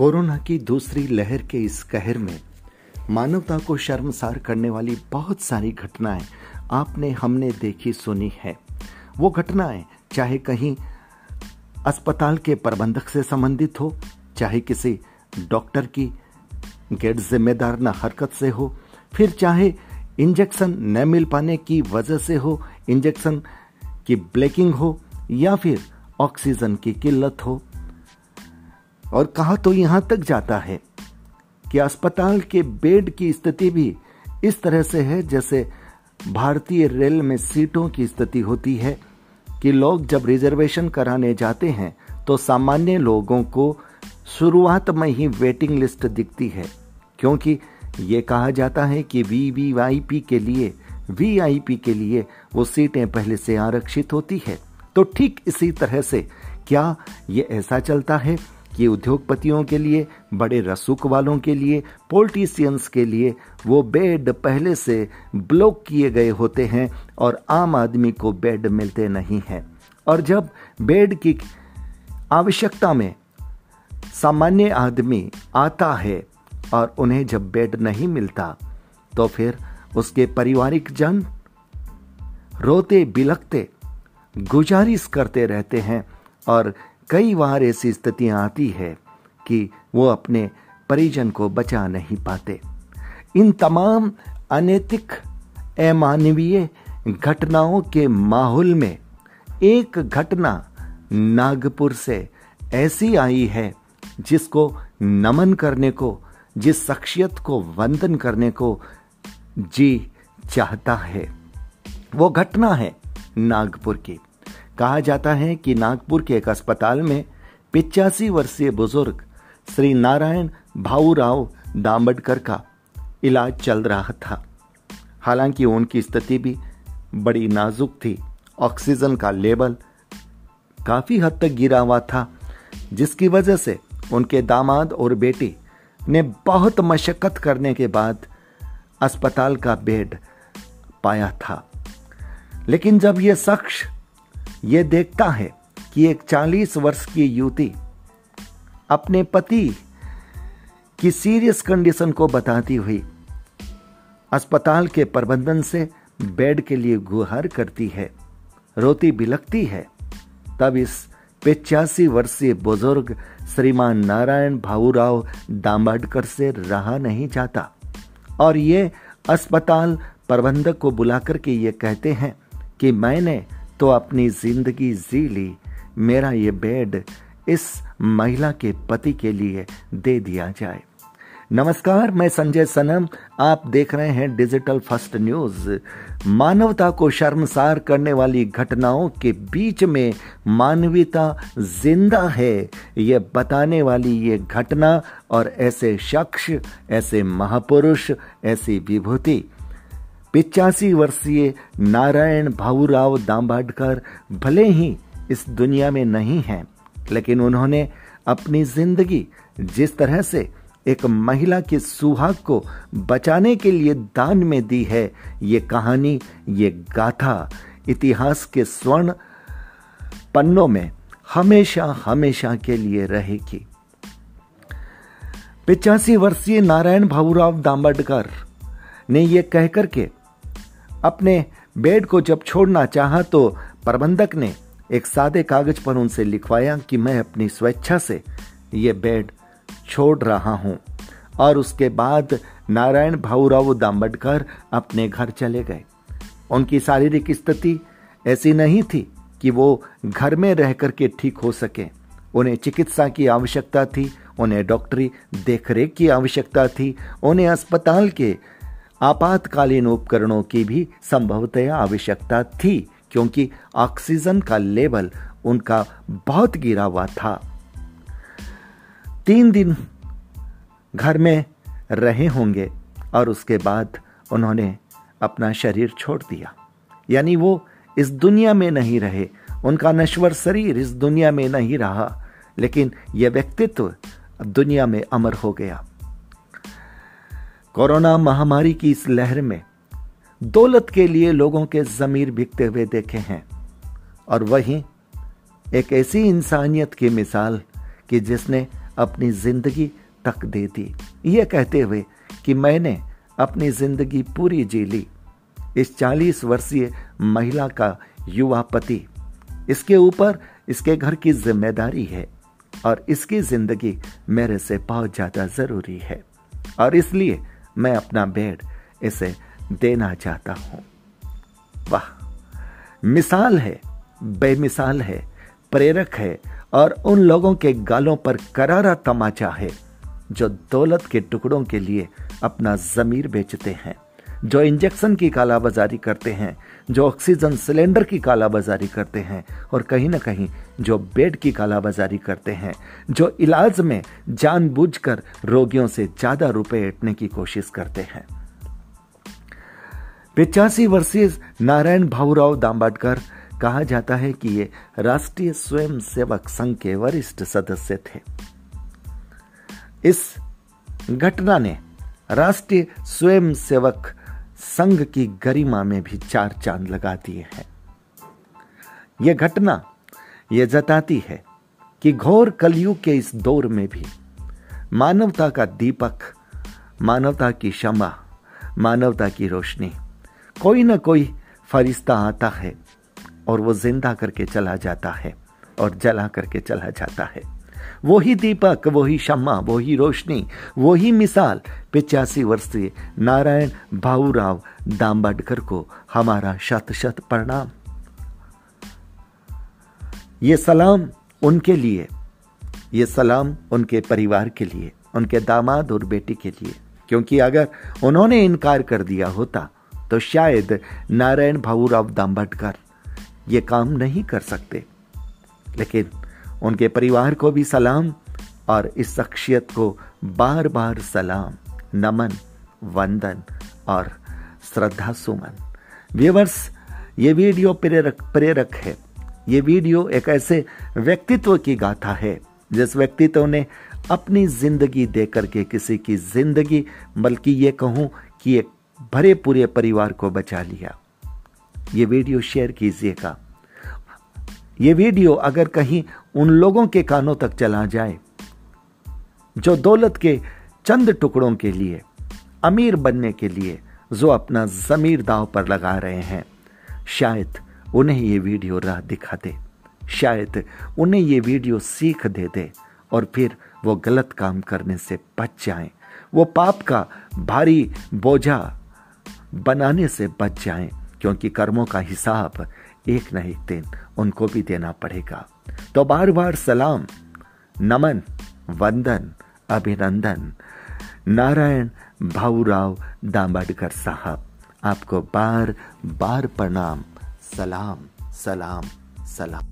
Corona की दूसरी लहर के इस कहर में मानवता को शर्मसार करने वाली बहुत सारी घटनाएँ आपने, हमने देखी, सुनी है। वो घटनाएँ चाहे कहीं अस्पताल के प्रबंधक से संबंधित हो, चाहे किसी डॉक्टर की गैर जिम्मेदार न हरकत से हो, फिर चाहे इंजेक्शन न मिल पाने की वजह से हो, इंजेक्शन की ब्लेकिंग हो, या फिर ऑक्सीजन की किल्लत हो और कहा तो यहाँ तक जाता है कि अस्पताल के बेड की स्थिति भी इस तरह से है जैसे भारतीय रेल में सीटों की स्थिति होती है कि लोग जब रिजर्वेशन कराने जाते हैं तो सामान्य लोगों को शुरुआत में ही वेटिंग लिस्ट दिखती है, क्योंकि ये कहा जाता है कि वी वी आई पी के लिए वी आई पी के लिए वो सीटें पहले से आरक्षित होती है। तो ठीक इसी तरह से क्या ये ऐसा चलता है? कि उद्योगपतियों के लिए, बड़े रसूख वालों के लिए, पॉलिटिशियंस के लिए वो बेड पहले से ब्लॉक किए गए होते हैं और आम आदमी को बेड मिलते नहीं हैं। और जब बेड की आवश्यकता में सामान्य आदमी आता है और उन्हें जब बेड नहीं मिलता तो फिर उसके पारिवारिक जन रोते बिलकते गुजारिश करते रहते हैं और कई बार ऐसी स्थितियाँ आती है कि वो अपने परिजन को बचा नहीं पाते। इन तमाम अनैतिक, अमानवीय घटनाओं के माहौल में एक घटना नागपुर से ऐसी आई है, जिसको नमन करने को, जिस शख्सियत को वंदन करने को जी चाहता है। वो घटना है नागपुर की। कहा जाता है कि नागपुर के एक अस्पताल में पिचासी वर्षीय बुज़ुर्ग श्री नारायण भाऊराव दाम्बडकर का इलाज चल रहा था। हालाँकि उनकी स्थिति भी बड़ी नाजुक थी। ऑक्सीजन का लेवल काफ़ी हद तक गिरा हुआ था, जिसकी वजह से उनके दामाद और बेटी ने बहुत मशक्कत करने के बाद अस्पताल का बेड पाया था। लेकिन जब यह शख्स ये देखता है कि एक चालीस वर्ष की युवती अपने पति की सीरियस कंडीशन को बताती हुई अस्पताल के प्रबंधन से बेड के लिए गुहार करती है, रोती बिलकती है। तब इस पिचासी वर्षीय बुज़ुर्ग श्रीमान नारायण भाऊराव दाम्बाडकर से रहा नहीं जाता। और ये अस्पताल प्रबंधक को बुलाकर के ये कहते हैं कि मैंने तो अपनी ज़िंदगी जी ली। मेरा ये बेड इस महिला के पति के लिए दे दिया जाए। नमस्कार, मैं संजय सनम। आप देख रहे हैं डिजिटल फ़र्स्ट न्यूज़। मानवता को शर्मसार करने वाली घटनाओं के बीच में मानवीयता ज़िंदा है। ये बताने वाली ये घटना और ऐसे शख्स, ऐसे महापुरुष, ऐसी विभूति। पिचासी वर्षीय नारायण भाऊराव दाम्बाडकर भले ही इस दुनिया में नहीं हैं, लेकिन उन्होंने अपनी ज़िंदगी जिस तरह से एक महिला के सुहाग को बचाने के लिए दान में दी है, ये कहानी, ये गाथा इतिहास के स्वर्ण पन्नों में हमेशा हमेशा के लिए रहेगी। पिचासी वर्षीय नारायण भाऊराव दाम्बडकर ने यह कहकर के अपने बेड को जब छोड़ना चाहा तो प्रबंधक ने एक सादे कागज़ पर उनसे लिखवाया कि मैं अपनी स्वेच्छा से ये बेड छोड़ रहा हूँ। और उसके बाद नारायण भाऊराव दाम्बडकर अपने घर चले गए। उनकी शारीरिक स्थिति ऐसी नहीं थी कि वो घर में रह करके ठीक हो सके। उन्हें चिकित्सा की आवश्यकता थी, उन्हें डॉक्टरी देखरेख की आवश्यकता थी, उन्हें अस्पताल के आपातकालीन उपकरणों की भी संभवतः आवश्यकता थी, क्योंकि ऑक्सीजन का लेवल उनका बहुत गिरा हुआ था। तीन दिन घर में रहे होंगे और उसके बाद उन्होंने अपना शरीर छोड़ दिया। यानी वो इस दुनिया में नहीं रहे। उनका नश्वर शरीर इस दुनिया में नहीं रहा, लेकिन यह व्यक्तित्व दुनिया में अमर हो गया। कोरोना महामारी की इस लहर में दौलत के लिए लोगों के जमीर बिकते हुए देखे हैं। और वहीं एक ऐसी इंसानियत की मिसाल कि जिसने अपनी ज़िंदगी तक दे दी। ये कहते हुए कि मैंने अपनी ज़िंदगी पूरी जी ली। इस चालीस वर्षीय महिला का युवा पति इसके ऊपर इसके घर की ज़िम्मेदारी है और इसकी ज़िंदगी मेरे से बहुत ज़्यादा ज़रूरी है। और इसलिए मैं अपना बेड इसे देना चाहता हूँ। वाह, मिसाल है, बेमिसाल है, प्रेरक है, और उन लोगों के गालों पर करारा तमाचा है, जो दौलत के टुकड़ों के लिए अपना जमीर बेचते हैं। जो इंजेक्शन की कालाबाजारी करते हैं, जो ऑक्सीजन सिलेंडर की कालाबाजारी करते हैं और कहीं ना कहीं जो बेड की कालाबाजारी करते हैं, जो इलाज में जानबूझकर रोगियों से ज़्यादा रुपए ऐटने की कोशिश करते हैं। पिचासी वर्षीय नारायण भाऊराव दाम्बाडकर कहा जाता है कि ये राष्ट्रीय स्वयं सेवक संघ के वरिष्ठ सदस्य थे। इस घटना ने राष्ट्रीय स्वयं सेवक संघ की गरिमा में भी चार चाँद लगा दिए हैं। यह घटना यह जताती है कि घोर कलयुग के इस दौर में भी मानवता का दीपक, मानवता की क्षमा, मानवता की रोशनी कोई ना कोई फरिश्ता आता है और वो ज़िंदा करके चला जाता है और जला करके चला जाता है। वही दीपक, वही शम्मा, वही रोशनी, वही मिसाल। पिचासी वर्षीय नारायण भाऊराव दाम्बाडकर को हमारा शत शत प्रणाम। ये सलाम उनके लिए, ये सलाम उनके परिवार के लिए, उनके दामाद और बेटी के लिए। क्योंकि अगर उन्होंने इनकार कर दिया होता तो शायद नारायण भाऊराव दाम्बाडकर ये काम नहीं कर सकते। लेकिन उनके परिवार को भी सलाम और इस शख्सियत को बार बार सलाम, नमन, वंदन और श्रद्धा सुमन। व्यूवर्स, ये वीडियो प्रेरक प्रेरक है। ये वीडियो एक ऐसे व्यक्तित्व की गाथा है, जिस व्यक्तित्व ने अपनी ज़िंदगी देकर के किसी की ज़िंदगी, बल्कि ये कहूँ कि एक भरे पूरे परिवार को बचा लिया। ये वीडियो शेयर कीजिएगा। ये वीडियो अगर कहीं उन लोगों के कानों तक चला जाए, जो दौलत के चंद टुकड़ों के लिए, अमीर बनने के लिए, जो अपना जमीर दाव पर लगा रहे हैं, शायद उन्हें ये वीडियो राह दिखा दे, शायद उन्हें ये वीडियो सीख दे दे, और फिर वो गलत काम करने से बच जाएँ, वो पाप का भारी बोझा बनाने से बच जाएँ, क्योंकि कर्मों का हिसाब एक न एक दिन उनको भी देना पड़ेगा। तो बार बार सलाम, नमन, वंदन, अभिनंदन। नारायण भाऊराव दामडकर साहब, आपको बार बार प्रणाम। सलाम सलाम सलाम।